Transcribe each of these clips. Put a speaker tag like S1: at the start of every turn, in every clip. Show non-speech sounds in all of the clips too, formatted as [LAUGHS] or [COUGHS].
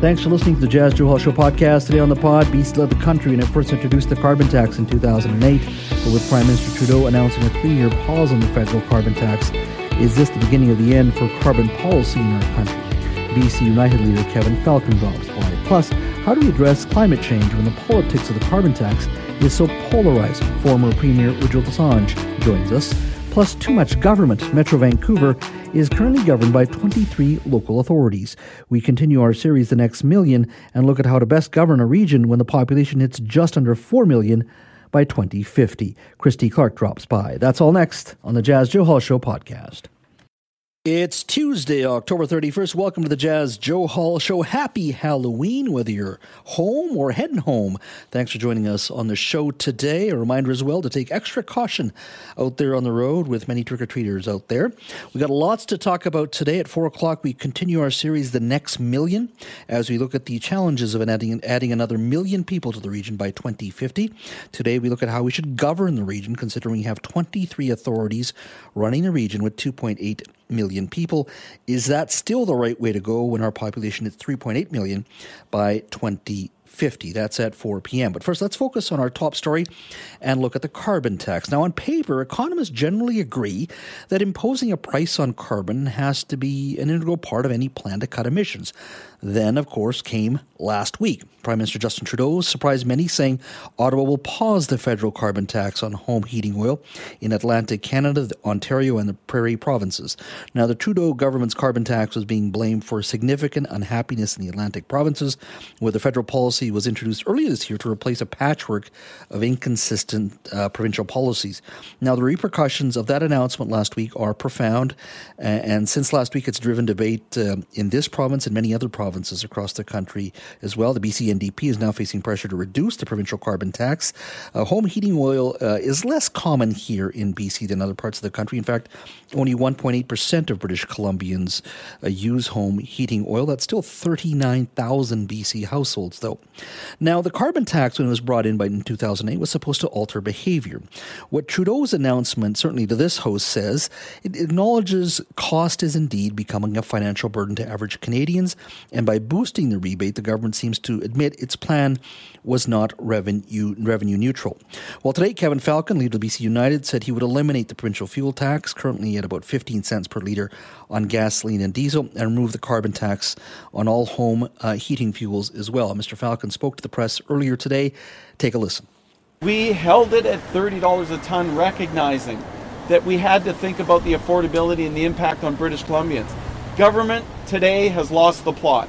S1: Thanks for listening to the Jas Johal Show podcast. Today on the pod, BC led the country when it first introduced the carbon tax in 2008. But with Prime Minister Trudeau announcing a three year pause on the federal carbon tax, is this the beginning of the end for carbon policy in our country? BC United leader Kevin Falcon drops by. Plus, how do we address climate change when the politics of the carbon tax is so polarizing? Former Premier Ujjal Dosanjh joins us. Plus, too much government. Metro Vancouver is currently governed by 23 local authorities. We continue our series, The Next Million, and look at how to best govern a region when the population hits just under 4 million by 2050. Christy Clark drops by. That's all next on the Jas Johal Show podcast. It's Tuesday, October 31st. Welcome to the Jas Johal Show. Happy Halloween, whether you're home or heading home. Thanks for joining us on the show today. A reminder as well to take extra caution out there on the road with many trick or treaters out there. We got lots to talk about today. At 4 o'clock, we continue our series, The Next Million, as we look at the challenges of adding, adding another million people to the region by 2050. Today, we look at how we should govern the region, considering we have 23 authorities running the region with 2.8 million people. Is that still the right way to go when our population is 3.8 million by 2050? That's at 4 p.m. But first, let's focus on our top story and look at the carbon tax. Now, on paper, economists generally agree that imposing a price on carbon has to be an integral part of any plan to cut emissions. Then, of course, came last week. Prime Minister Justin Trudeau surprised many, saying Ottawa will pause the federal carbon tax on home heating oil in Atlantic Canada, Ontario, and the Prairie provinces. Now, the Trudeau government's carbon tax was being blamed for significant unhappiness in the Atlantic provinces, where the federal policy was introduced earlier this year to replace a patchwork of inconsistent uh, provincial policies. Now, the repercussions of that announcement last week are profound, and since last week, it's driven debate uh, in this province and many other provinces provinces across the country as well. The BC NDP is now facing pressure to reduce the provincial carbon tax. Uh, home heating oil uh, is less common here in BC than other parts of the country. In fact, only 1.8% of British Columbians uh, use home heating oil. That's still 39,000 BC households, though. Now, the carbon tax, when it was brought in by in 2008, was supposed to alter behavior. What Trudeau's announcement, certainly to this host, says it acknowledges cost is indeed becoming a financial burden to average Canadians and by boosting the rebate, the government seems to admit its plan was not revenue, revenue neutral. Well, today, Kevin Falcon, leader of BC United, said he would eliminate the provincial fuel tax, currently at about 15 cents per litre on gasoline and diesel, and remove the carbon tax on all home uh, heating fuels as well. Mr. Falcon spoke to the press earlier today. Take a listen.
S2: We held it at $30 a ton, recognizing that we had to think about the affordability and the impact on British Columbians government today has lost the plot.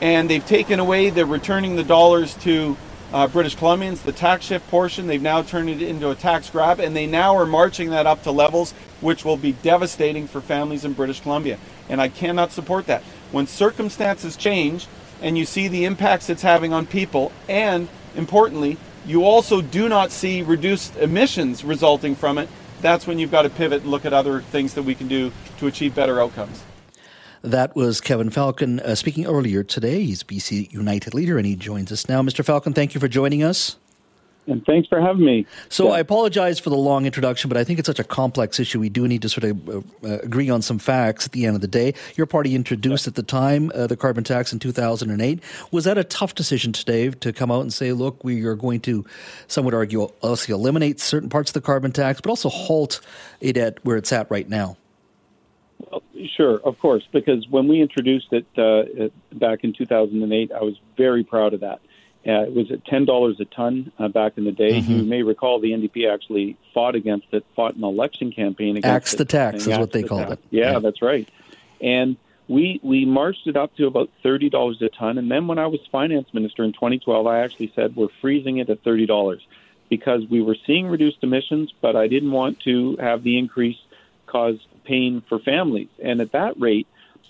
S2: And they've taken away, they're returning the dollars to uh, British Columbians, the tax shift portion, they've now turned it into a tax grab, and they now are marching that up to levels which will be devastating for families in British Columbia. And I cannot support that. When circumstances change and you see the impacts it's having on people, and importantly, you also do not see reduced emissions resulting from it, that's when you've got to pivot and look at other things that we can do to achieve better outcomes.
S1: That was Kevin Falcon uh, speaking earlier today. He's BC United leader, and he joins us now. Mr. Falcon, thank you for joining us.
S3: And thanks for having me.
S1: So yeah. I apologize for the long introduction, but I think it's such a complex issue. We do need to sort of uh, uh agree on some facts at the end of the day. Your party introduced yeah. at the time uh, the carbon tax in 2008. Was that a tough decision today to come out and say, look, we are going to, some would argue, also eliminate certain parts of the carbon tax, but also halt it at where it's at right now?
S3: Sure, of course, because when we introduced it uh, back in 2008, I was very proud of that. Uh, it was at ten dollars a ton uh, back in the day. Mm-hmm. You may recall the NDP actually fought against it, fought an election campaign against
S1: Axe the tax is what they called
S3: tax.
S1: it.
S3: Yeah, yeah, that's right. And we we marched it up to about thirty dollars a ton. And then when I was finance minister in 2012, I actually said we're freezing it at thirty dollars because we were seeing reduced emissions, but I didn't want to have the increase cause pain for families. And at that rate,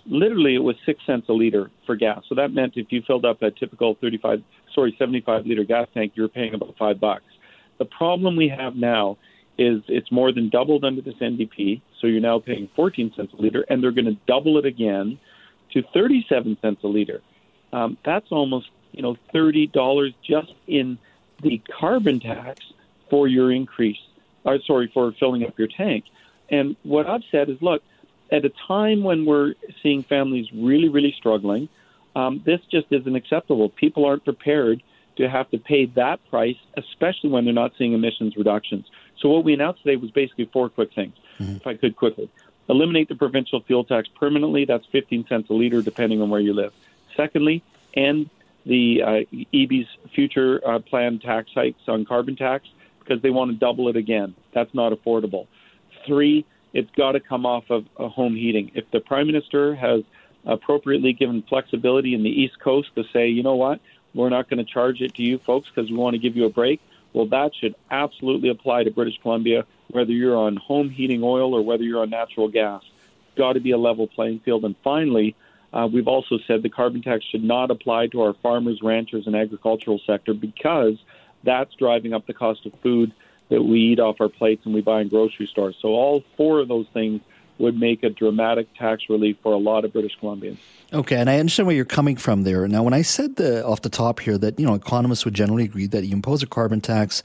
S3: literally it was six cents a liter for gas. So that meant if you filled up a typical 35, sorry, 75 liter gas tank, you were paying about five bucks. The problem we have now is it's more than doubled under this NDP. So you're now paying 14 cents a liter, and they're going to double it again to 37 cents a liter. Um, that's almost you know thirty dollars just in the carbon tax for your increase. Or sorry, for filling up your tank. And what I've said is, look, at a time when we're seeing families really, really struggling, Um, this just isn't acceptable. People aren't prepared to have to pay that price, especially when they're not seeing emissions reductions. So what we announced today was basically four quick things, mm-hmm. if I could quickly. Eliminate the provincial fuel tax permanently. That's 15 cents a liter, depending on where you live. Secondly, end the uh, Eby's future uh, planned tax hikes on carbon tax because they want to double it again. That's not affordable. Three, it's got to come off of uh, home heating. If the Prime Minister has appropriately given flexibility in the East Coast to say, you know what, we're not going to charge it to you folks because we want to give you a break, well, that should absolutely apply to British Columbia, whether you're on home heating oil or whether you're on natural gas. Got to be a level playing field. And finally, uh, we've also said the carbon tax should not apply to our farmers, ranchers, and agricultural sector because that's driving up the cost of food that we eat off our plates and we buy in grocery stores. So all four of those things would make a dramatic tax relief for a lot of British Columbians.
S1: Okay, and I understand where you're coming from there. Now, when I said the, off the top here that you know economists would generally agree that you impose a carbon tax,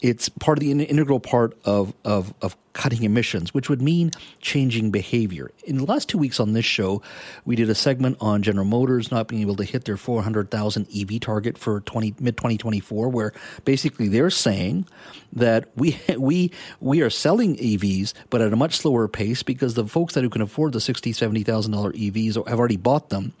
S1: it's part of the integral part of, of, of cutting emissions, which would mean changing behavior. In the last two weeks on this show, we did a segment on General Motors not being able to hit their 400,000 EV target for 20, mid 2024, where basically they're saying that we, [LAUGHS] we, we are selling EVs, but at a much slower pace because the folks that who can afford the $60,000, $70,000 EVs have already bought them.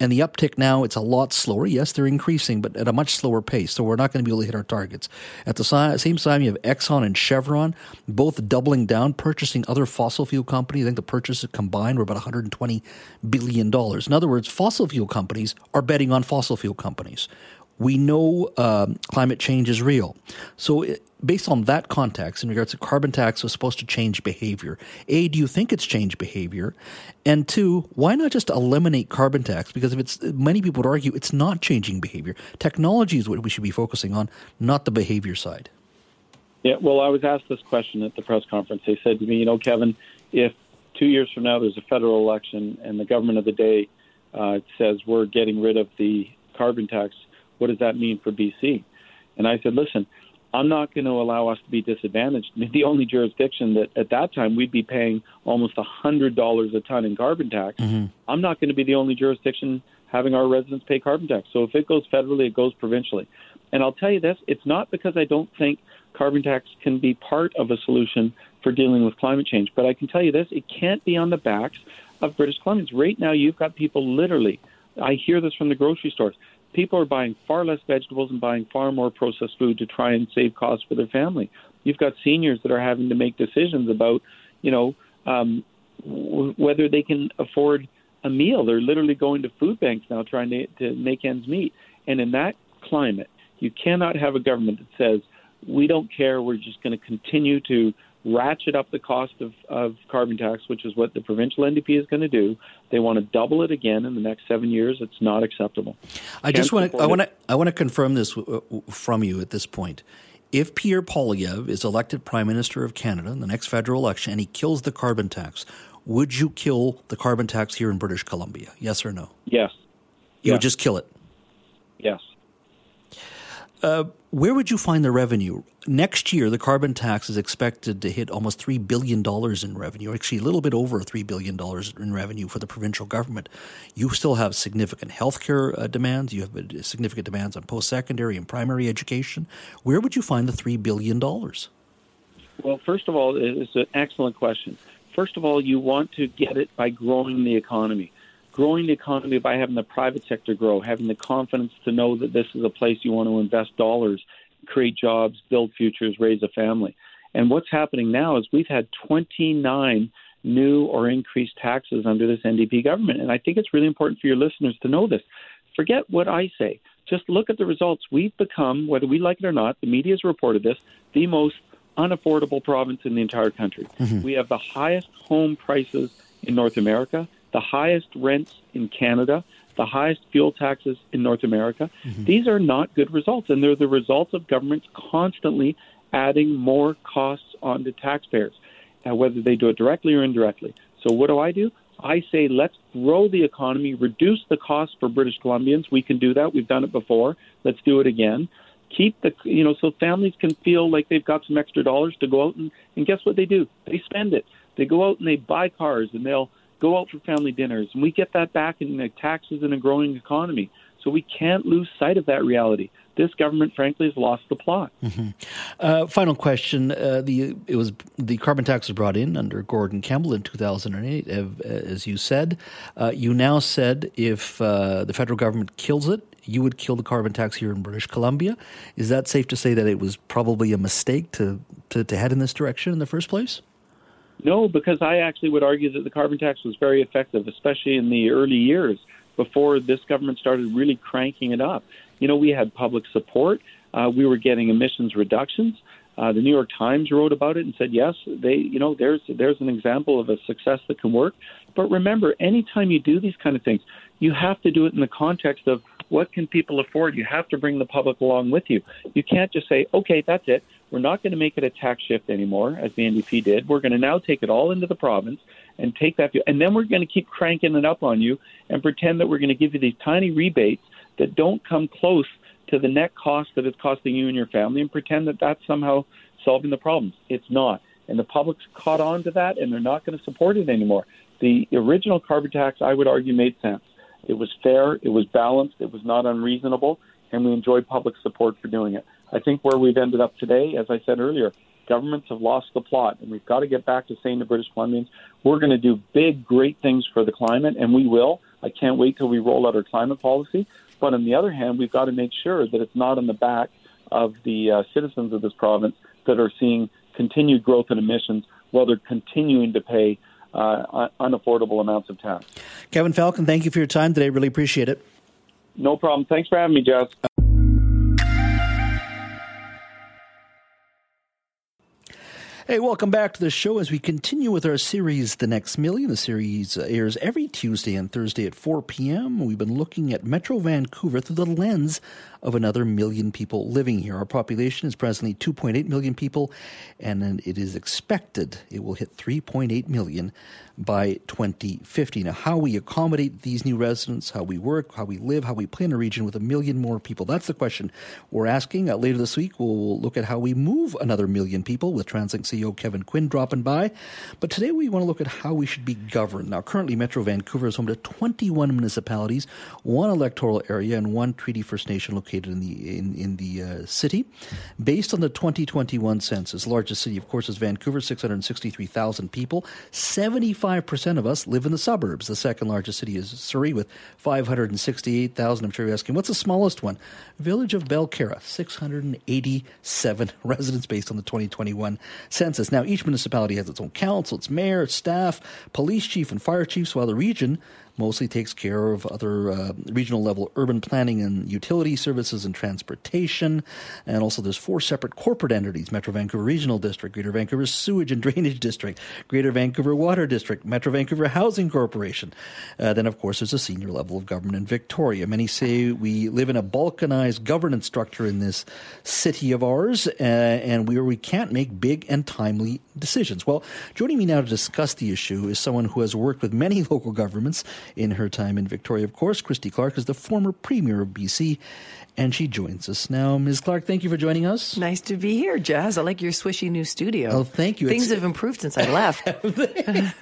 S1: And the uptick now, it's a lot slower. Yes, they're increasing, but at a much slower pace. So we're not going to be able to hit our targets. At the same time, you have Exxon and Chevron both doubling down, purchasing other fossil fuel companies. I think the purchases combined were about 120 billion dollars. In other words, fossil fuel companies are betting on fossil fuel companies. We know um, climate change is real. So, it, based on that context, in regards to carbon tax, was supposed to change behavior. A, do you think it's changed behavior? And two, why not just eliminate carbon tax? Because if it's many people would argue it's not changing behavior. Technology is what we should be focusing on, not the behavior side.
S3: Yeah, well, I was asked this question at the press conference. They said to me, you know, Kevin, if two years from now there's a federal election and the government of the day uh, says we're getting rid of the carbon tax, what does that mean for BC? And I said, listen, I'm not going to allow us to be disadvantaged. I mean the only jurisdiction that at that time we'd be paying almost $100 a ton in carbon tax, mm-hmm. I'm not going to be the only jurisdiction having our residents pay carbon tax. So if it goes federally, it goes provincially. And I'll tell you this, it's not because I don't think – carbon tax can be part of a solution for dealing with climate change. But I can tell you this it can't be on the backs of British Columbians. Right now, you've got people literally, I hear this from the grocery stores. People are buying far less vegetables and buying far more processed food to try and save costs for their family. You've got seniors that are having to make decisions about, you know, um, whether they can afford a meal. They're literally going to food banks now trying to, to make ends meet. And in that climate, you cannot have a government that says, we don't care. We're just going to continue to ratchet up the cost of, of carbon tax, which is what the provincial NDP is going to do. They want to double it again in the next seven years. It's not acceptable.
S1: I Can't just want to I want to I want to confirm this uh, from you at this point. If Pierre Poilievre is elected Prime Minister of Canada in the next federal election and he kills the carbon tax, would you kill the carbon tax here in British Columbia? Yes or no?
S3: Yes.
S1: You yes. would just kill it.
S3: Yes.
S1: Uh, where would you find the revenue? Next year, the carbon tax is expected to hit almost $3 billion in revenue, actually a little bit over $3 billion in revenue for the provincial government. You still have significant healthcare uh, demands. You have uh, significant demands on post secondary and primary education. Where would you find the $3 billion?
S3: Well, first of all, it's an excellent question. First of all, you want to get it by growing the economy growing the economy by having the private sector grow, having the confidence to know that this is a place you want to invest dollars, create jobs, build futures, raise a family. And what's happening now is we've had 29 new or increased taxes under this NDP government. And I think it's really important for your listeners to know this. Forget what I say. Just look at the results. We've become, whether we like it or not, the media has reported this, the most unaffordable province in the entire country. Mm-hmm. We have the highest home prices in North America the highest rents in Canada, the highest fuel taxes in North America. Mm-hmm. These are not good results, and they're the results of governments constantly adding more costs onto taxpayers, uh, whether they do it directly or indirectly. So, what do I do? I say let's grow the economy, reduce the cost for British Columbians. We can do that. We've done it before. Let's do it again. Keep the, you know, so families can feel like they've got some extra dollars to go out and, and guess what they do? They spend it. They go out and they buy cars and they'll go out for family dinners, and we get that back in taxes in a growing economy. So we can't lose sight of that reality. This government, frankly, has lost the plot.
S1: Mm-hmm. Uh, final question: uh, the it was the carbon tax was brought in under Gordon Campbell in 2008, as you said. Uh, you now said if uh, the federal government kills it, you would kill the carbon tax here in British Columbia. Is that safe to say that it was probably a mistake to, to, to head in this direction in the first place?
S3: No, because I actually would argue that the carbon tax was very effective, especially in the early years before this government started really cranking it up. You know, we had public support. Uh, we were getting emissions reductions. Uh, the New York Times wrote about it and said, yes, they, you know, there's there's an example of a success that can work. But remember, anytime you do these kind of things, you have to do it in the context of what can people afford. You have to bring the public along with you. You can't just say, okay, that's it. We're not going to make it a tax shift anymore, as the NDP did. We're going to now take it all into the province and take that, and then we're going to keep cranking it up on you and pretend that we're going to give you these tiny rebates that don't come close to the net cost that it's costing you and your family and pretend that that's somehow solving the problems. It's not. And the public's caught on to that and they're not going to support it anymore. The original carbon tax, I would argue, made sense. It was fair, it was balanced, it was not unreasonable, and we enjoyed public support for doing it. I think where we've ended up today, as I said earlier, governments have lost the plot, and we've got to get back to saying to British Columbians, we're going to do big, great things for the climate, and we will. I can't wait till we roll out our climate policy. But on the other hand, we've got to make sure that it's not on the back of the uh, citizens of this province that are seeing continued growth in emissions while they're continuing to pay uh, unaffordable amounts of tax.
S1: Kevin Falcon, thank you for your time today. Really appreciate it.
S3: No problem. Thanks for having me, Jess.
S1: Hey, welcome back to the show as we continue with our series, The Next Million. The series airs every Tuesday and Thursday at 4 p.m. We've been looking at Metro Vancouver through the lens of another million people living here. Our population is presently 2.8 million people, and it is expected it will hit 3.8 million by 2050. Now, how we accommodate these new residents, how we work, how we live, how we plan a region with a million more people, that's the question we're asking. Uh, later this week, we'll look at how we move another million people with TransLink Kevin Quinn dropping by. But today we want to look at how we should be governed. Now, currently, Metro Vancouver is home to 21 municipalities, one electoral area, and one Treaty First Nation located in the in, in the uh, city. Based on the 2021 census, largest city, of course, is Vancouver, 663,000 people. 75% of us live in the suburbs. The second largest city is Surrey with 568,000. I'm sure you're asking, what's the smallest one? Village of Belcarra, 687 [LAUGHS] residents based on the 2021 census. Now, each municipality has its own council, its mayor, its staff, police chief, and fire chiefs, while the region mostly takes care of other uh, regional level urban planning and utility services and transportation. And also, there's four separate corporate entities Metro Vancouver Regional District, Greater Vancouver Sewage and Drainage District, Greater Vancouver Water District, Metro Vancouver Housing Corporation. Uh, then, of course, there's a senior level of government in Victoria. Many say we live in a balkanized governance structure in this city of ours, uh, and where we can't make big and timely decisions. Well, joining me now to discuss the issue is someone who has worked with many [LAUGHS] local governments in her time in Victoria. Of course, Christy Clark is the former Premier of BC, and she joins us now. Ms. Clark, thank you for joining us.
S4: Nice to be here, Jas. I like your swishy new studio.
S1: Oh, thank you.
S4: Things it's, have improved since I left. [LAUGHS] [LAUGHS]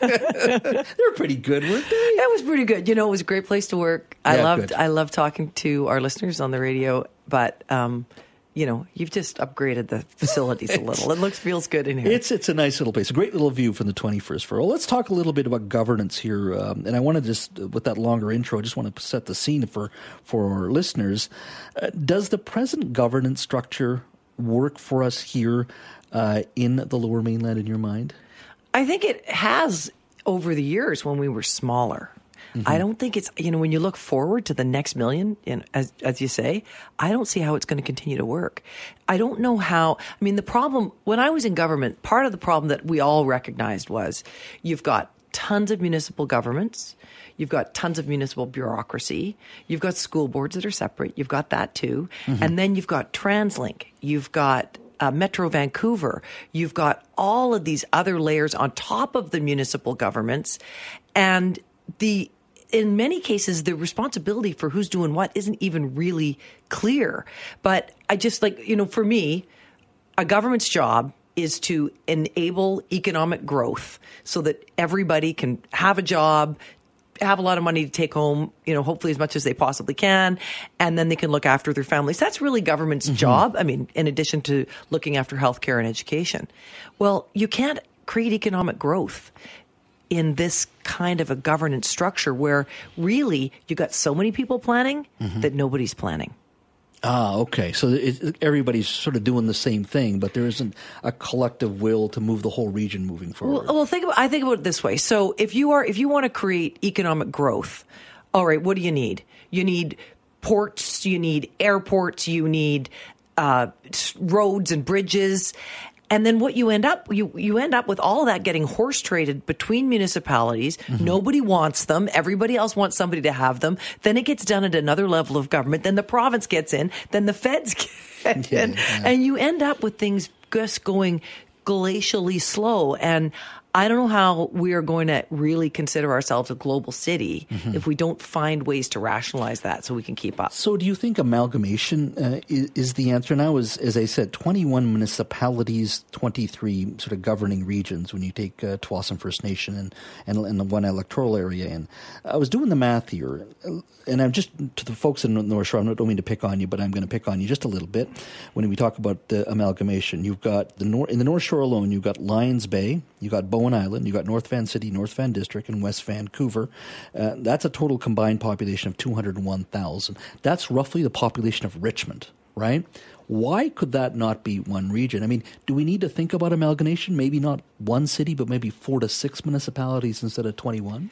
S1: They're pretty good, weren't they?
S4: It was pretty good. You know, it was a great place to work. I loved good. I loved talking to our listeners on the radio, but um, you know, you've just upgraded the facilities a little. It looks feels good in here.
S1: It's it's a nice little place, a great little view from the 21st floor. Let's talk a little bit about governance here, um, and I want to just with that longer intro, I just want to set the scene for for our listeners. Uh, does the present governance structure work for us here uh, in the Lower Mainland? In your mind,
S4: I think it has over the years when we were smaller. Mm-hmm. I don't think it's you know when you look forward to the next million, as as you say, I don't see how it's going to continue to work. I don't know how. I mean, the problem when I was in government, part of the problem that we all recognized was you've got tons of municipal governments. You've got tons of municipal bureaucracy. You've got school boards that are separate. You've got that too. Mm-hmm. And then you've got TransLink. You've got uh, Metro Vancouver. You've got all of these other layers on top of the municipal governments. And the in many cases, the responsibility for who's doing what isn't even really clear. But I just like, you know, for me, a government's job is to enable economic growth so that everybody can have a job, have a lot of money to take home, you know, hopefully as much as they possibly can, and then they can look after their families. That's really government's
S1: Mm-hmm.
S4: job. I mean, in addition to looking after healthcare and education. Well, you can't create economic growth in this kind of a governance structure where really you got so many people planning
S1: Mm-hmm.
S4: that nobody's planning.
S1: Ah, okay. So it, everybody's sort of doing the same thing, but there isn't a collective will to move the whole region moving forward.
S4: Well, well, think about. I think about it this way. So, if you are, if you want to create economic growth, all right, what do you need? You need ports. You need airports. You need uh, roads and bridges. And then what you end up you you end up with all of that getting horse traded between municipalities. Mm-hmm. Nobody wants them. Everybody else wants somebody to have them. Then it gets done at another level of government. Then the province gets in. Then the feds [LAUGHS] get in, and you end up with things just going glacially slow. And I don't know how we are going to really consider ourselves a global city if we don't find ways to rationalize that so we can keep up.
S1: So, do you think amalgamation uh, is, is the answer now? As, as I said, 21 municipalities, 23 sort of governing regions when you take uh, Tsawwassen First Nation and, and, and the one electoral area. And I was doing the math here, and I'm just to the folks in the North Shore, I don't mean to pick on you, but I'm going to pick on you just a little bit when we talk about the amalgamation. You've got the Nor- in the North Shore alone, you've got Lions Bay, you've got Bowen Island, you've got North Van City, North Van District, and West Vancouver. Uh, that's a total combined population of 201,000. That's roughly the population of Richmond, right? Why could that not be one region? I mean, do we need to think about amalgamation? Maybe not one city, but maybe four to six municipalities instead of 21?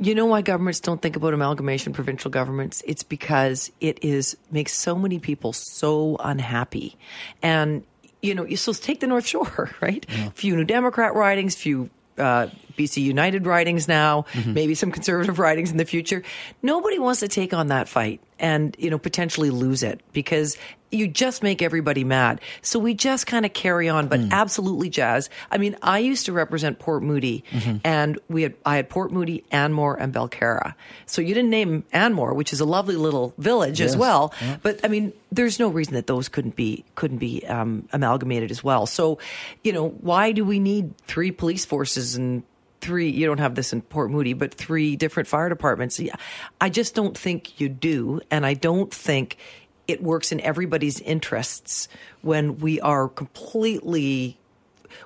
S4: You know why governments don't think about amalgamation, provincial governments? It's because it is makes so many people so unhappy. And you know, so take the North Shore, [LAUGHS] right? Few New Democrat ridings, few uh, BC United writings now, mm-hmm. maybe some conservative [LAUGHS] writings in the future. Nobody wants to take on that fight and you know potentially lose it because you just make everybody mad. So we just kind of carry on. But mm. absolutely, Jas. I mean, I used to represent Port Moody, mm-hmm. and we had I had Port Moody, Anmore, and Belcarra. So you didn't name Anmore, which is a lovely little village as
S1: Yes.
S4: well. But I mean, there's no reason that those couldn't be couldn't be um, amalgamated as well. So, you know, why do we need three police forces and three you don't have this in Port Moody, but three different fire departments? I just don't think you do, and I don't think it works in everybody's interests when we are completely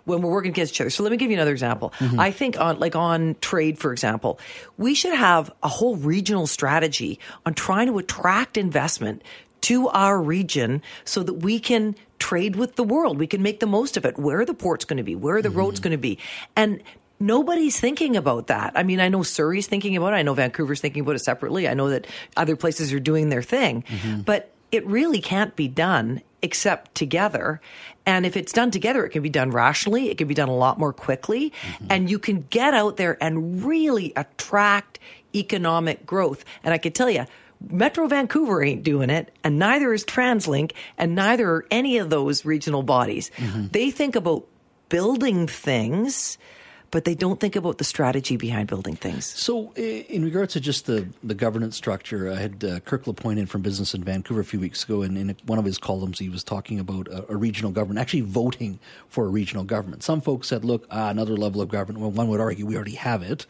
S4: when we're working against each other. So let me give you another example. Mm-hmm. I think on like on trade, for example, we should have a whole regional strategy on trying to attract investment to our region so that we can trade with the world. We can make the most of it. Where are the ports going to be? Where are the mm-hmm. roads going to be? And Nobody's thinking about that. I mean, I know Surrey's thinking about it. I know Vancouver's thinking about it separately. I know that other places are doing their thing. Mm-hmm. But it really can't be done except together. And if it's done together, it can be done rationally. It can be done a lot more quickly. Mm-hmm. And you can get out there and really attract economic growth. And I can tell you, Metro Vancouver ain't doing it, and neither is TransLink, and neither are any of those regional bodies. Mm-hmm. They think about building things, but they don't think about the strategy behind building things.
S1: So, in regards to just the, the governance structure, I had uh, Kirk LaPointe in from Business in Vancouver a few weeks ago, and in one of his columns, he was talking about a, a regional government, actually voting for a regional government. Some folks said, look, ah, another level of government. Well, one would argue we already have it.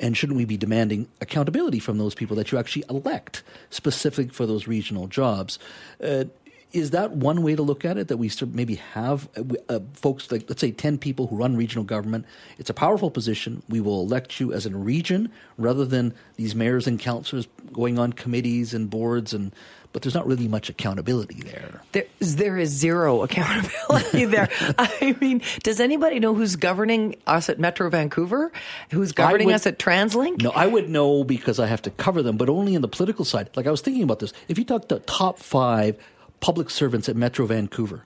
S1: And shouldn't we be demanding accountability from those people that you actually elect specific for those regional jobs? Uh, is that one way to look at it? That we maybe have uh, uh, folks like let's say ten people who run regional government. It's a powerful position. We will elect you as a region rather than these mayors and councillors going on committees and boards and. But there's not really much accountability there.
S4: There, there is zero [LAUGHS] accountability there. [LAUGHS] I mean, does anybody know who's governing us at Metro Vancouver? Who's governing
S1: would-
S4: us at TransLink?
S1: No, I would know because I have to cover them, but only in the political side. Like I was thinking about this. If you talk the top five public servants at Metro Vancouver,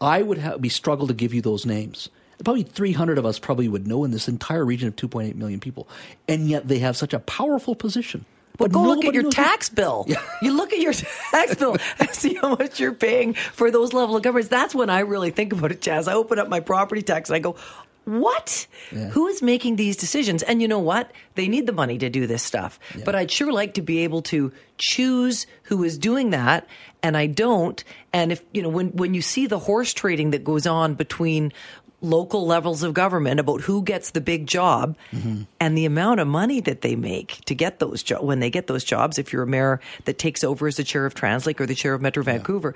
S1: I would have, be struggle to give you those names. Probably 300 of us probably would know in this entire region of 2.8 million people, and yet they have such a powerful position. But
S4: Go look at your tax bill. [LAUGHS] You look at your tax bill [LAUGHS] and see how much you're paying for those level of governments. That's when I really think about it, Chaz. I open up my property tax and I go, what? Who is making these decisions? And you know what? They need the money to do this stuff. But I'd sure like to be able to choose who is doing that, and I don't. And if you know, when when you see the horse trading that goes on between local levels of government about who gets the big job mm-hmm. and the amount of money that they make to get those jobs when they get those jobs if you're a mayor that takes over as the chair of translink or the chair of metro vancouver.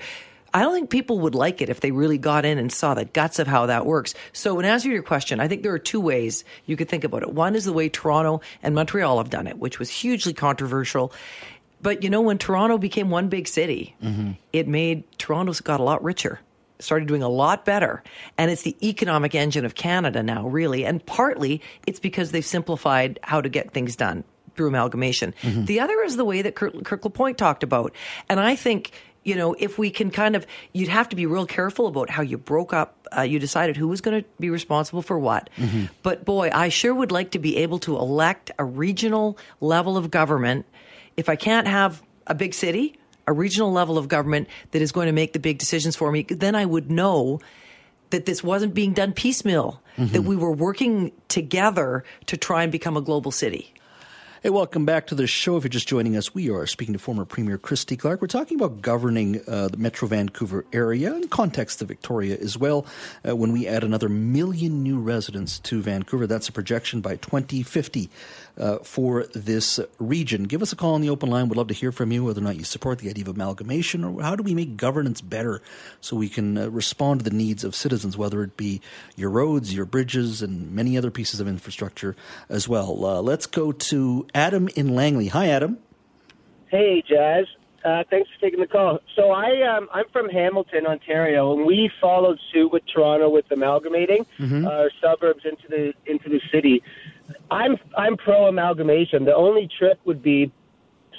S4: I don't think people would like it if they really got in and saw the guts of how that works. So, in answer to your question, I think there are two ways you could think about it. One is the way Toronto and Montreal have done it, which was hugely controversial. But you know, when Toronto became one big city, mm-hmm. it made Toronto's got a lot richer started doing a lot better. And it's the economic engine of Canada now, really. And partly it's because they've simplified how to get things done through amalgamation. Mm-hmm. The other is the way that Kirk, Kirk LaPointe talked about. And I think you know, if we can kind of, you'd have to be real careful about how you broke up, uh, you decided who was going to be responsible for what. Mm-hmm. But boy, I sure would like to be able to elect a regional level of government. If I can't have a big city, a regional level of government that is going to make the big decisions for me, then I would know that this wasn't being done piecemeal, mm-hmm. that we were working together to try and become a global city.
S1: Hey, welcome back to the show. If you're just joining us, we are speaking to former Premier Christy Clark. We're talking about governing uh, the Metro Vancouver area in context of Victoria as well. Uh, when we add another million new residents to Vancouver, that's a projection by 2050 uh, for this region. Give us a call on the open line. We'd love to hear from you whether or not you support the idea of amalgamation or how do we make governance better so we can uh, respond to the needs of citizens, whether it be your roads, your bridges, and many other pieces of infrastructure as well. Uh, let's go to Adam in Langley. Hi, Adam.
S5: Hey, Jas. Uh, thanks for taking the call. So I um, I'm from Hamilton, Ontario, and we followed suit with Toronto with amalgamating mm-hmm. our suburbs into the into the city. I'm I'm pro amalgamation. The only trick would be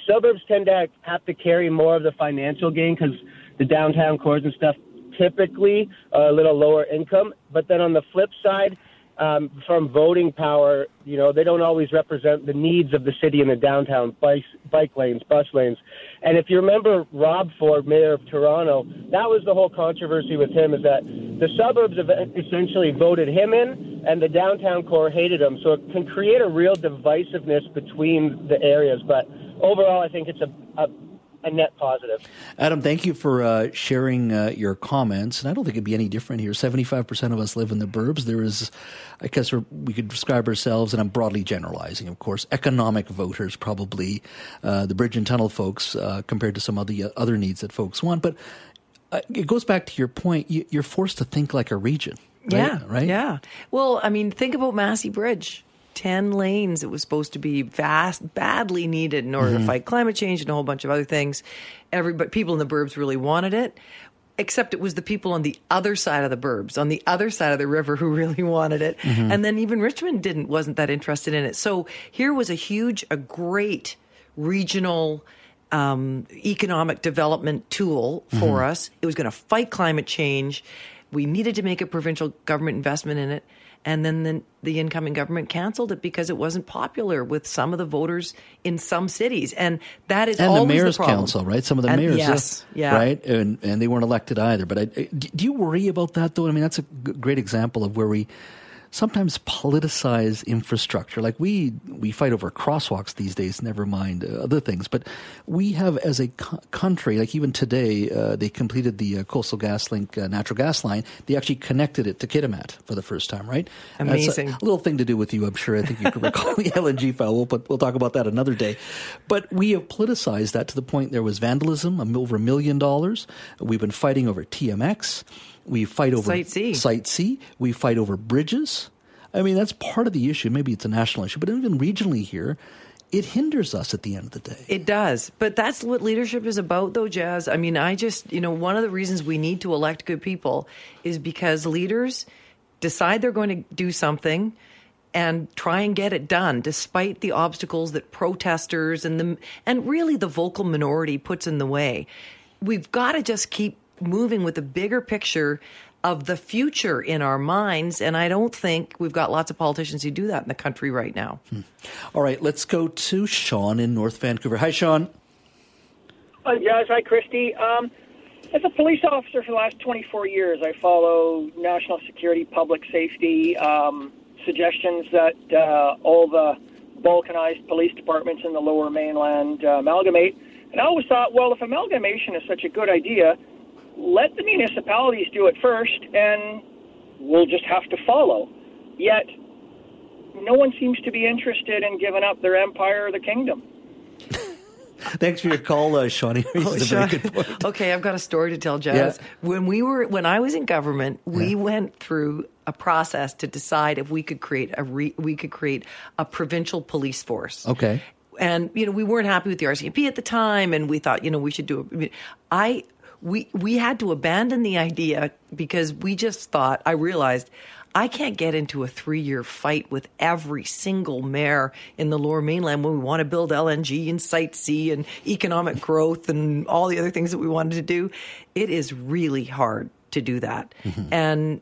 S5: suburbs tend to have to carry more of the financial gain because the downtown cores and stuff typically are a little lower income. But then on the flip side, um, from voting power, you know, they don't always represent the needs of the city and the downtown bike, bike lanes, bus lanes. And if you remember Rob Ford, mayor of Toronto, that was the whole controversy with him is that the suburbs essentially voted him in and the downtown core hated him. So it can create a real divisiveness between the areas. But overall, I think it's a, a a net positive.
S1: Adam, thank you for uh, sharing uh, your comments. And I don't think it'd be any different here. 75% of us live in the burbs. There is, I guess we could describe ourselves, and I'm broadly generalizing, of course, economic voters, probably uh, the bridge and tunnel folks, uh, compared to some of the other needs that folks want. But uh, it goes back to your point. You're forced to think like a region. Right?
S4: Yeah.
S1: Right.
S4: Yeah. Well, I mean, think about Massey Bridge. 10 lanes. It was supposed to be vast, badly needed in order mm-hmm. to fight climate change and a whole bunch of other things. Everybody, people in the burbs really wanted it, except it was the people on the other side of the burbs, on the other side of the river who [LAUGHS] really wanted it. Mm-hmm. And then even Richmond didn't, wasn't that interested in it. So here was a huge, a great regional, um, economic development tool for mm-hmm. us. It was going to fight climate change. We needed to make a provincial government investment in it and then the, the, incoming government canceled it because it wasn't popular with some of the voters in some cities, and that is
S1: and
S4: the
S1: mayor's
S4: the
S1: council, right? Some of the
S4: and,
S1: mayors,
S4: yes, yeah,
S1: right, and and they weren't elected either. But I, do you worry about that though? I mean, that's a great example of where we sometimes politicize infrastructure. Like we we fight over crosswalks these days, never mind uh, other things. But we have, as a co- country, like even today, uh, they completed the uh, Coastal GasLink uh, natural gas line. They actually connected it to Kitimat for the first time, right?
S4: Amazing.
S1: A, a, little thing to do with you, I'm sure. I think you can recall the [LAUGHS] LNG file. We'll, put, we'll talk about that another day. But we have politicized that to the point there was vandalism, over a million dollars. We've been fighting over TMX. We fight over
S4: Site C.
S1: Site C. We fight over bridges. I mean, that's part of the issue. Maybe it's a national issue, but even regionally here, it hinders us at the end of the day.
S4: It does. But that's what leadership is about, though, Jas. I mean, I just, you know, one of the reasons we need to elect good people is because leaders decide they're going to do something and try and get it done despite the obstacles that protesters and the and really the vocal minority puts in the way. We've got to just keep moving with the bigger picture of the future in our minds. And I don't think we've got lots of politicians who do that in the country right now. Hmm.
S1: All right, let's go to Sean in North Vancouver. Hi, Sean.
S6: Hi, Jas. Hi, Christy. Um, as a police officer for the last 24 years, I follow national security, public safety um, suggestions that uh, all the balkanized police departments in the lower mainland uh, amalgamate. And I always thought, well, if amalgamation is such a good idea, let the municipalities do it first and we'll just have to follow. Yet, no one seems to be interested in giving up their empire or the kingdom. [LAUGHS]
S1: Thanks for your call, uh, Shawnee. [LAUGHS]
S4: Oh, Sean, okay, I've got a story to tell, Jas. Yeah. When we were, when I was in government, we yeah. went through a process to decide if we could create a re, we could create a provincial police force.
S1: Okay.
S4: And you know, we weren't happy with the RCMP at the time, and we thought, you know, we should do it. I we we had to abandon the idea because we just thought. I realized I can't get into a three year fight with every single mayor in the lower mainland when we want to build LNG and Site C and economic growth and all the other things that we wanted to do. It is really hard to do that. Mm-hmm. And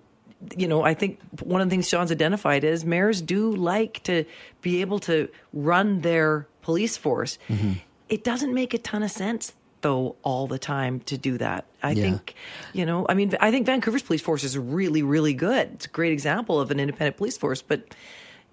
S4: you know, I think one of the things Sean's identified is mayors do like to be able to run their police force. Mm-hmm. It doesn't make a ton of sense though all the time to do that. I yeah. think, you know, I mean, I think Vancouver's police force is really, really good. It's a great example of an independent police force, but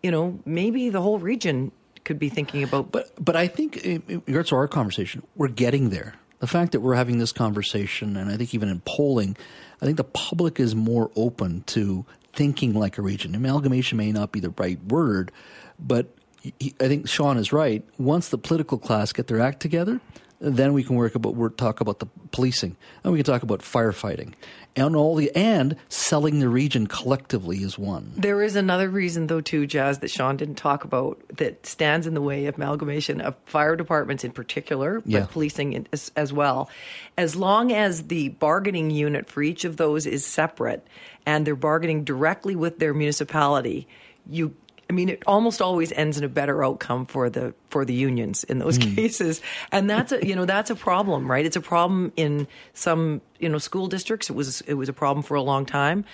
S4: you know, maybe the whole region could be thinking about.
S1: But but I think in regards to our conversation, we're getting there. The fact that we're having this conversation, and I think even in polling, I think the public is more open to thinking like a region. Amalgamation may not be the right word, but I think Sean is right. Once the political class get their act together, then we can work about we talk about the policing, and we can talk about firefighting, and all the and selling the region collectively is one.
S4: There is another reason, though, too, Jas, that Sean didn't talk about that stands in the way of amalgamation of fire departments in particular, but yeah. policing as, as well. As long as the bargaining unit for each of those is separate and they're bargaining directly with their municipality, you I mean, it almost always ends in a better outcome for the for the unions in those mm. cases, and that's a you know that's a problem, right? It's a problem in some you know school districts. It was it was a problem for a long time.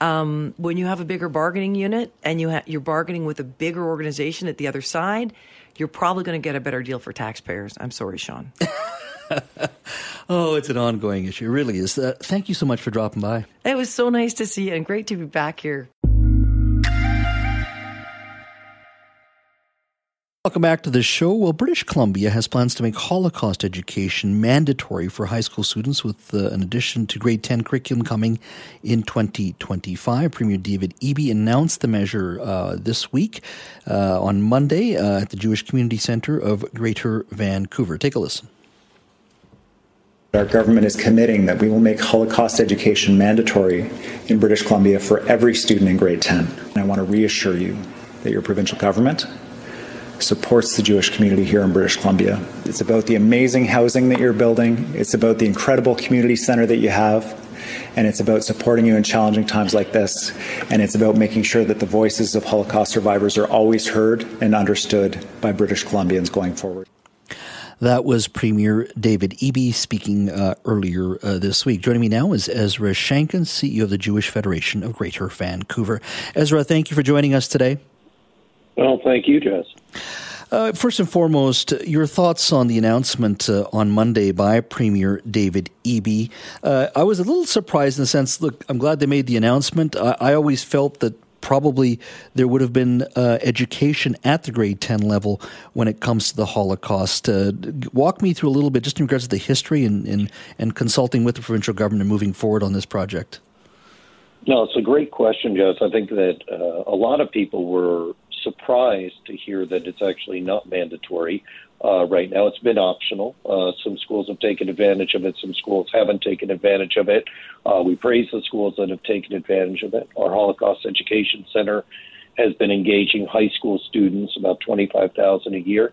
S4: Um, when you have a bigger bargaining unit and you ha- you're bargaining with a bigger organization at the other side, you're probably going to get a better deal for taxpayers. I'm sorry, Sean. [LAUGHS]
S1: oh, it's an ongoing issue. It really is. Uh, thank you so much for dropping by.
S4: It was so nice to see you and great to be back here.
S1: Welcome back to the show. Well, British Columbia has plans to make Holocaust education mandatory for high school students with uh, an addition to grade 10 curriculum coming in 2025. Premier David Eby announced the measure uh, this week uh, on Monday uh, at the Jewish Community Center of Greater Vancouver. Take a listen.
S7: Our government is committing that we will make Holocaust education mandatory in British Columbia for every student in grade 10. And I want to reassure you that your provincial government supports the Jewish community here in British Columbia. It's about the amazing housing that you're building, it's about the incredible community center that you have. And it's about supporting you in challenging times like this. And it's about making sure that the voices of Holocaust survivors are always heard and understood by British Columbians going forward.
S1: That was Premier David Eby speaking uh, earlier uh, this week. Joining me now is Ezra Shanken, CEO of the Jewish Federation of Greater Vancouver. Ezra, thank you for joining us today.
S8: Well, thank you, Jess.
S1: Uh, first and foremost, your thoughts on the announcement uh, on Monday by Premier David Eby. Uh, I was a little surprised in the sense, look, I'm glad they made the announcement. I, I always felt that probably there would have been uh, education at the grade 10 level when it comes to the Holocaust. Uh, walk me through a little bit just in regards to the history and, and, and consulting with the provincial government and moving forward on this project.
S8: No, it's a great question, Jess. I think that uh, a lot of people were surprised to hear that it's actually not mandatory uh, right now. It's been optional. Uh, some schools have taken advantage of it. Some schools haven't taken advantage of it. Uh, we praise the schools that have taken advantage of it. Our Holocaust Education Center has been engaging high school students, about 25,000 a year.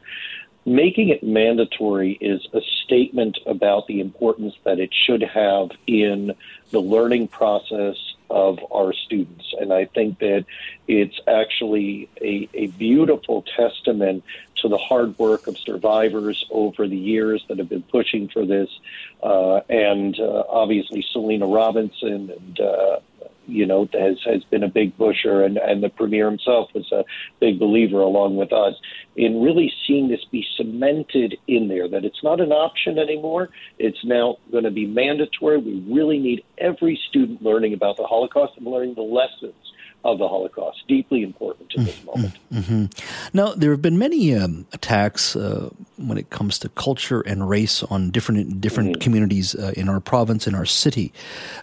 S8: Making it mandatory is a statement about the importance that it should have in the learning process of our students. And I think that it's actually a, a beautiful testament to the hard work of survivors over the years that have been pushing for this. Uh, and uh, obviously, Selina Robinson and uh, you know, has has been a big pusher, and and the premier himself was a big believer, along with us, in really seeing this be cemented in there. That it's not an option anymore; it's now going to be mandatory. We really need every student learning about the Holocaust and learning the lessons of the Holocaust. Deeply important to this moment.
S1: Mm-hmm. Now, there have been many um, attacks uh, when it comes to culture and race on different different mm-hmm. communities uh, in our province, in our city.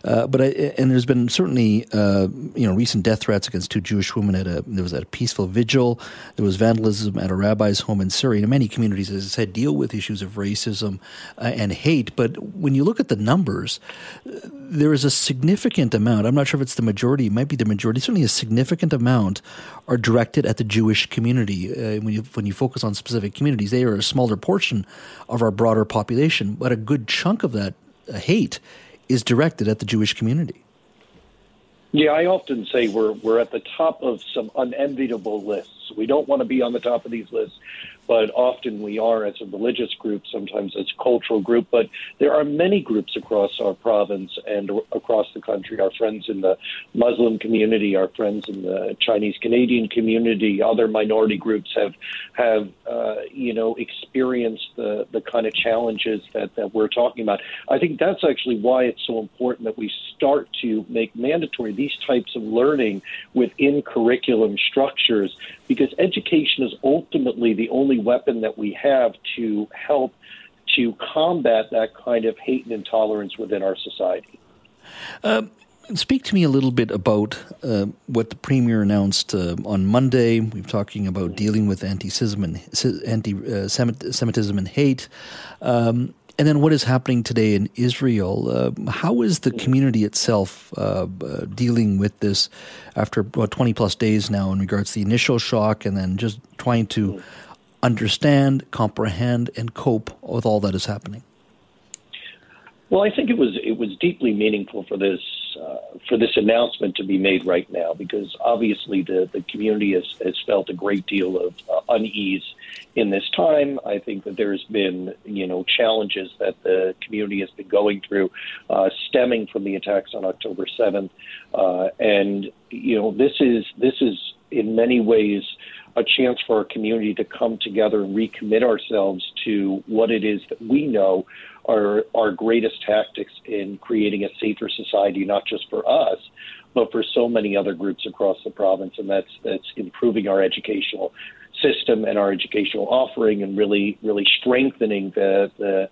S1: Uh, but I, and there's been certainly uh, you know recent death threats against two Jewish women at a there was at a peaceful vigil. There was vandalism at a rabbi's home in Surrey. And many communities, as I said, deal with issues of racism uh, and hate. But when you look at the numbers, there is a significant amount. I'm not sure if it's the majority. It might be the majority. Certainly, a significant amount are directed at the Jewish community. Uh, when you when you focus on specific communities, they are a smaller portion of our broader population, but a good chunk of that uh, hate is directed at the Jewish community.
S8: Yeah, I often say we're we're at the top of some unenviable lists. We don't want to be on the top of these lists but often we are as a religious group, sometimes as a cultural group. But there are many groups across our province and across the country. Our friends in the Muslim community, our friends in the Chinese Canadian community, other minority groups have have uh, you know experienced the the kind of challenges that that we're talking about. I think that's actually why it's so important that we start to make mandatory these types of learning within curriculum structures because education is ultimately the only weapon that we have to help to combat that kind of hate and intolerance within our society.
S1: Uh, speak to me a little bit about uh, what the premier announced uh, on Monday. We're talking about dealing with anti-Semitism and, anti-Semitism and hate. Um, and then what is happening today in Israel? Uh, how is the community itself uh, uh, dealing with this after about 20 plus days now in regards to the initial shock and then just trying to understand, comprehend, and cope with all that is happening?
S8: Well, I think it was it was deeply meaningful for this uh, for this announcement to be made right now because obviously the, the community has, has felt a great deal of uh, unease in this time. I think that there's been you know challenges that the community has been going through, uh, stemming from the attacks on October seventh, uh, and you know this is this is in many ways a chance for our community to come together and recommit ourselves to what it is that we know are our greatest tactics in creating a safer society, not just for us, but for so many other groups across the province, and that's that's improving our educational system and our educational offering, and really really strengthening the the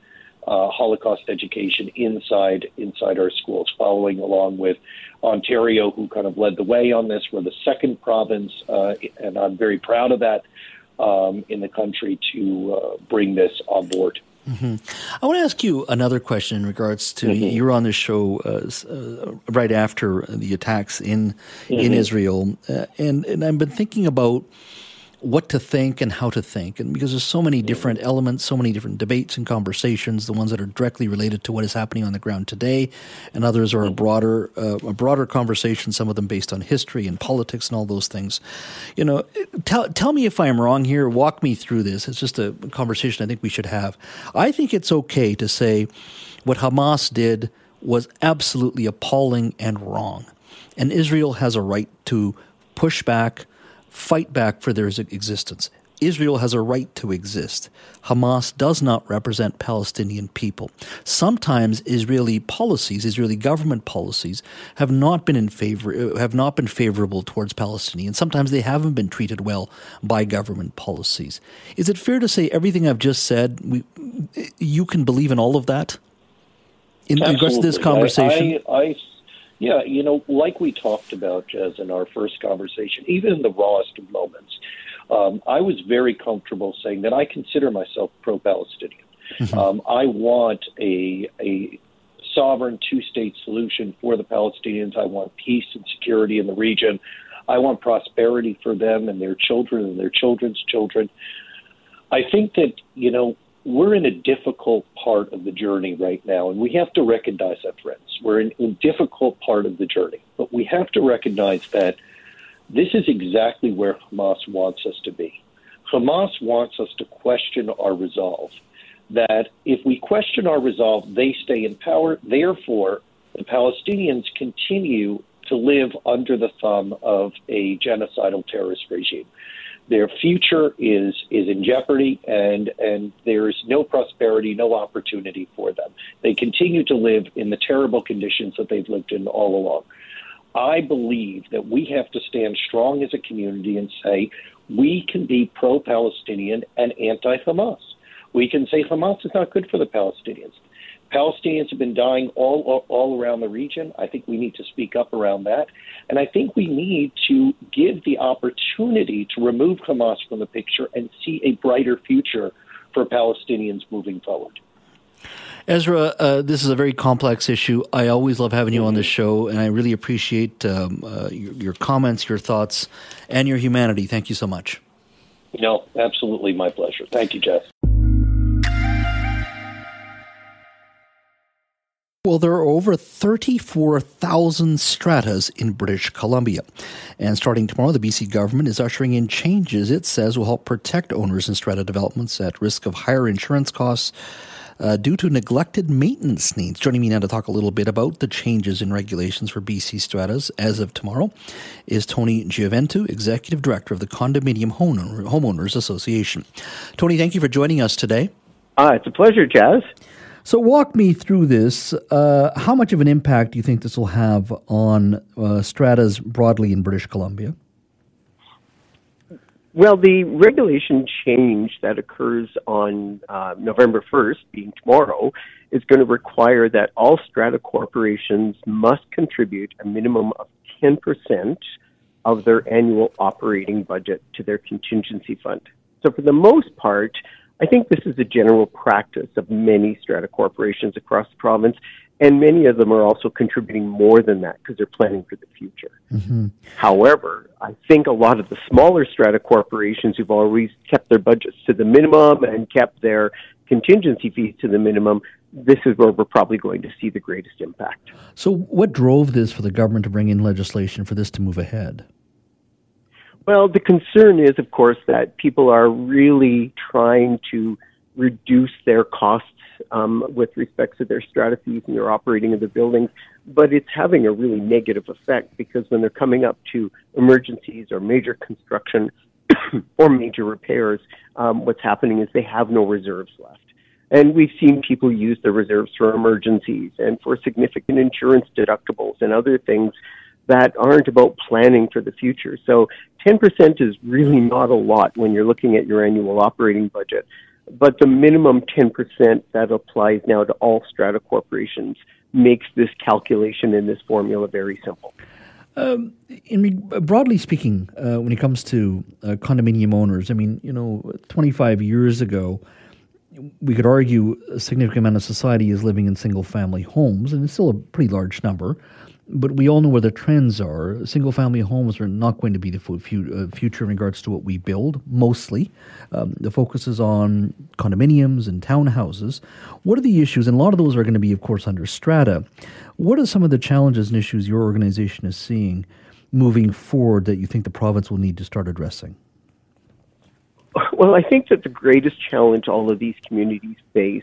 S8: uh, Holocaust education inside inside our schools, following along with Ontario, who kind of led the way on this. We're the second province, uh, and I'm very proud of that um, in the country to uh, bring this on board.
S1: Mm-hmm. I want to ask you another question in regards to mm-hmm. you were on the show uh, uh, right after the attacks in mm-hmm. in Israel, uh, and and I've been thinking about what to think and how to think. And because there's so many different elements, so many different debates and conversations, the ones that are directly related to what is happening on the ground today, and others are a broader, uh, a broader conversation. Some of them based on history and politics and all those things. You know, tell tell me if I'm wrong here. Walk me through this. It's just a conversation I think we should have. I think it's okay to say what Hamas did was absolutely appalling and wrong, and Israel has a right to push back fight back for their existence. Israel has a right to exist. Hamas does not represent Palestinian people. Sometimes Israeli policies, Israeli government policies, have not been in favor, have not been favorable towards Palestinians. Sometimes they haven't been treated well by government policies. Is it fair to say everything I've just said? We, you can believe in all of that
S8: in
S1: Absolutely. regards to this conversation.
S8: I, I, I yeah, you know, like we talked about, Jas, in our first conversation, even in the rawest of moments, um, I was very comfortable saying that I consider myself pro-Palestinian. Mm-hmm. Um, I want a a sovereign two-state solution for the Palestinians. I want peace and security in the region. I want prosperity for them and their children and their children's children. I think that you know we're in a difficult part of the journey right now, and we have to recognize that, friends. We're in a difficult part of the journey, but we have to recognize that this is exactly where Hamas wants us to be. Hamas wants us to question our resolve. That if we question our resolve, they stay in power. Therefore, the Palestinians continue to live under the thumb of a genocidal terrorist regime their future is is in jeopardy and and there's no prosperity no opportunity for them they continue to live in the terrible conditions that they've lived in all along I believe that we have to stand strong as a community and say we can be pro Palestinian and anti Hamas. We can say Hamas is not good for the Palestinians. Palestinians have been dying all, all around the region. I think we need to speak up around that. And I think we need to give the opportunity to remove Hamas from the picture and see a brighter future for Palestinians moving forward.
S1: Ezra, uh, this is a very complex issue. I always love having you on this show, and I really appreciate um, uh, your, your, comments, your thoughts, and your humanity. Thank you so much.
S8: No, absolutely my pleasure. Thank you, Jeff.
S1: Well, there are over 34,000 stratas in British Columbia. And starting tomorrow, the BC government is ushering in changes it says will help protect owners in strata developments at risk of higher insurance costs uh, due to neglected maintenance needs. Joining me now to talk a little bit about the changes in regulations for BC stratas as of tomorrow is Tony Gioventu, Executive Director of the Condominium Homeowners Association. Tony, thank you for joining us today.
S9: Uh, it's a pleasure, Jas.
S1: So, walk me through this. Uh, how much of an impact do you think this will have on uh, stratas broadly in British Columbia?
S9: Well, the regulation change that occurs on uh, November 1st, being tomorrow, is going to require that all strata corporations must contribute a minimum of 10% of their annual operating budget to their contingency fund. So, for the most part, I think this is a general practice of many strata corporations across the province, and many of them are also contributing more than that because they're planning for the future. Mm-hmm. However, I think a lot of the smaller strata corporations who've always kept their budgets to the minimum and kept their contingency fees to the minimum, this is where we're probably going to see the greatest impact.
S1: So, what drove this for the government to bring in legislation for this to move ahead?
S9: Well, the concern is, of course, that people are really trying to reduce their costs um, with respect to their strategies and their operating of the buildings, but it's having a really negative effect because when they're coming up to emergencies or major construction [COUGHS] or major repairs, um, what's happening is they have no reserves left. And we've seen people use the reserves for emergencies and for significant insurance deductibles and other things that aren't about planning for the future. So 10% is really not a lot when you're looking at your annual operating budget. But the minimum 10% that applies now to all strata corporations makes this calculation in this formula very simple.
S1: Um, in broadly speaking, uh, when it comes to uh, condominium owners, I mean, you know, 25 years ago, we could argue a significant amount of society is living in single family homes, and it's still a pretty large number but we all know where the trends are. Single family homes are not going to be the uh, future in regards to what we build, mostly. Um, the focus is on condominiums and townhouses. What are the issues? And a lot of those are going to be, of course, under strata. What are some of the challenges and issues your organization is seeing moving forward that you think the province will need to start addressing?
S9: Well, I think that the greatest challenge all of these communities face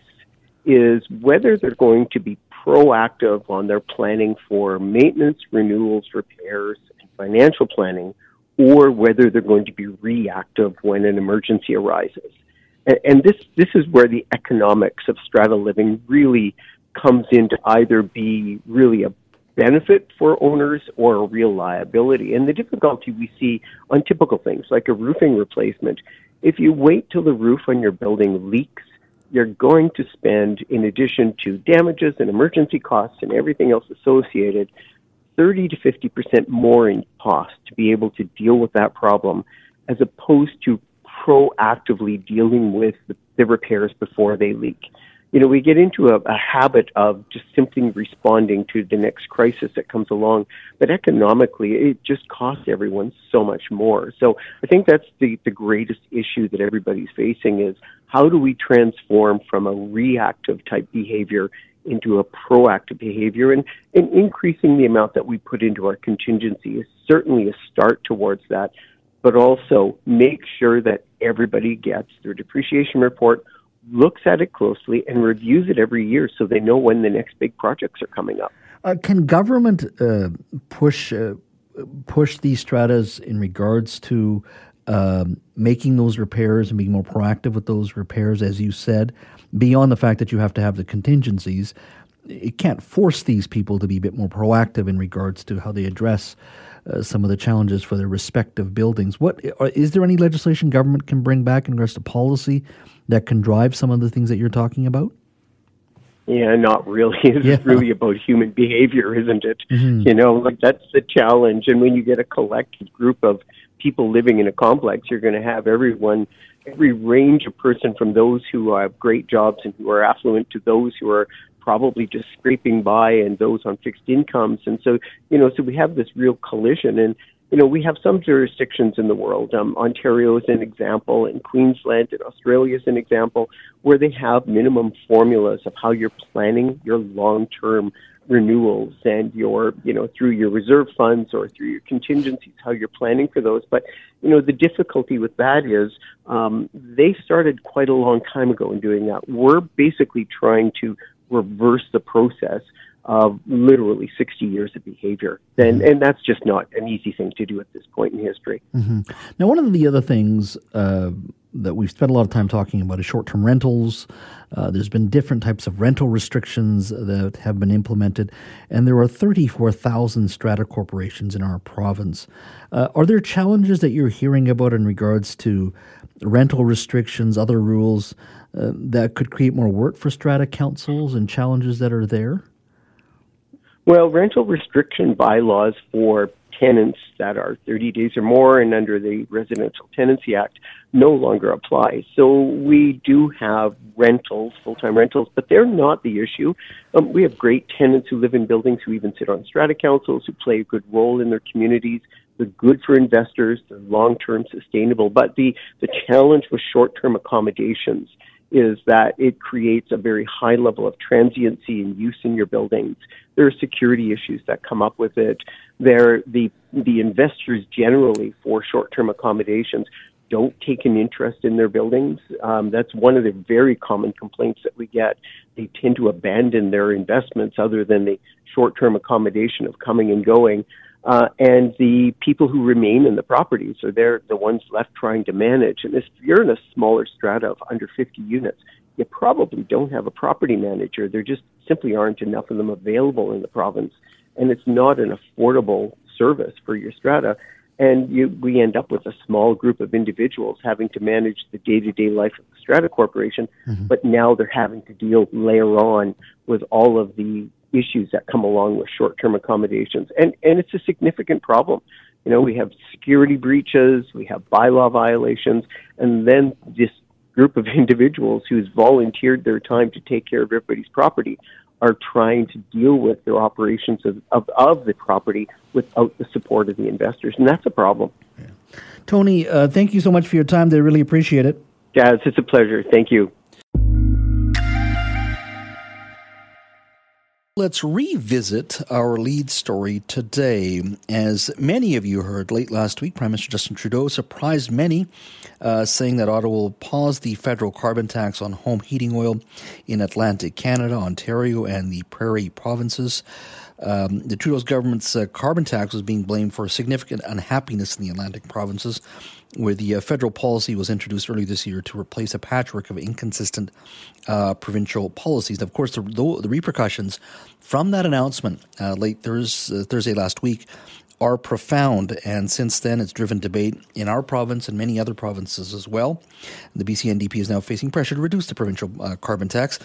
S9: is whether they're going to be proactive on their planning for maintenance, renewals, repairs, and financial planning, or whether they're going to be reactive when an emergency arises. And, and this, this is where the economics of strata living really comes in to either be really a benefit for owners or a real liability. And the difficulty we see on typical things like a roofing replacement, if you wait till the roof on your building leaks you're going to spend, in addition to damages and emergency costs and everything else associated, 30 to 50% more in cost to be able to deal with that problem as opposed to proactively dealing with the, repairs before they leak you know, we get into a, a habit of just simply responding to the next crisis that comes along, but economically, it just costs everyone so much more. So I think that's the, the greatest issue that everybody's facing is how do we transform from a reactive type behavior into a proactive behavior and, and increasing the amount that we put into our contingency is certainly a start towards that, but also make sure that everybody gets their depreciation report looks at it closely and reviews it every year so they know when the next big projects are coming up.
S1: Uh, can government uh, push uh, push these stratas in regards to um, making those repairs and being more proactive with those repairs, as you said, beyond the fact that you have to have the contingencies? it can't force these people to be a bit more proactive in regards to how they address uh, some of the challenges for their respective buildings. What is there any legislation government can bring back in regards to policy that can drive some of the things that you're talking about?
S9: Yeah, not really. [LAUGHS] It's
S1: Yeah.
S9: really about human behavior, isn't it?
S1: Mhm.
S9: You know, like that's the challenge. And when you get a collective group of people living in a complex, you're going to have everyone, every range of person from those who have great jobs and who are affluent to those who are probably just scraping by and those on fixed incomes. And so, you know, so we have this real collision. And, you know, we have some jurisdictions in the world. Um, Ontario is an example, and Queensland and Australia is an example, where they have minimum formulas of how you're planning your long-term renewals and your, you know, through your reserve funds or through your contingencies, how you're planning for those. But, you know, the difficulty with that is um, they started quite a long time ago in doing that. We're basically trying to reverse the process of literally 60 years of behavior. And, and that's just not an easy thing to do at this point in history.
S1: hmm Now, one of the other things uh, that we've spent a lot of time talking about is short-term rentals. Uh, there's been different types of rental restrictions that have been implemented, and there are 34,000 strata corporations in our province. Uh, are there challenges that you're hearing about in regards to rental restrictions, other rules uh, that could create more work for strata councils, and challenges that are there?
S9: Well, rental restriction bylaws for tenants that are 30 days or more and under the Residential Tenancy Act no longer apply. So we do have rentals, full-time rentals, but they're not the issue. Um, we have great tenants who live in buildings who even sit on strata councils, who play a good role in their communities. They're good for investors. They're long-term sustainable. But the, the challenge with short-term accommodations is that it creates a very high level of transiency and use in your buildings. There are security issues that come up with it. There, the the investors generally for short-term accommodations don't take an interest in their buildings. Um, that's one of the very common complaints that we get. They tend to abandon their investments other than the short-term accommodation of coming and going. Uh, and the people who remain in the properties are they're the ones left trying to manage. And if you're in a smaller strata of under 50 units, you probably don't have a property manager. There just simply aren't enough of them available in the province, and it's not an affordable service for your strata. And you, we end up with a small group of individuals having to manage the day-to-day life of the strata corporation, but now they're having to deal later on with all of the issues that come along with short-term accommodations, and and it's a significant problem. You know, we have security breaches, we have bylaw violations, and then this group of [LAUGHS] individuals who's volunteered their time to take care of everybody's property are trying to deal with their operations of, of, of the property without the support of the investors, and that's a problem.
S1: Tony, uh, thank you so much for your time. They really appreciate it.
S9: Jas, it's a pleasure. Thank you.
S1: Let's revisit our lead story today. As many of you heard late last week, Prime Minister Justin Trudeau surprised many, uh, saying that Ottawa will pause the federal carbon tax on home heating oil in Atlantic Canada, Ontario, and the Prairie provinces. Um, the Trudeau's government's uh, carbon tax was being blamed for significant unhappiness in the Atlantic provinces, where the uh, federal policy was introduced earlier this year to replace a patchwork of inconsistent uh, provincial policies. Of course, the, the, repercussions from that announcement uh, late Thursday, Thursday last week are profound, and since then it's driven debate in our province and many other provinces as well. The BC NDP is now facing pressure to reduce the provincial uh, carbon tax.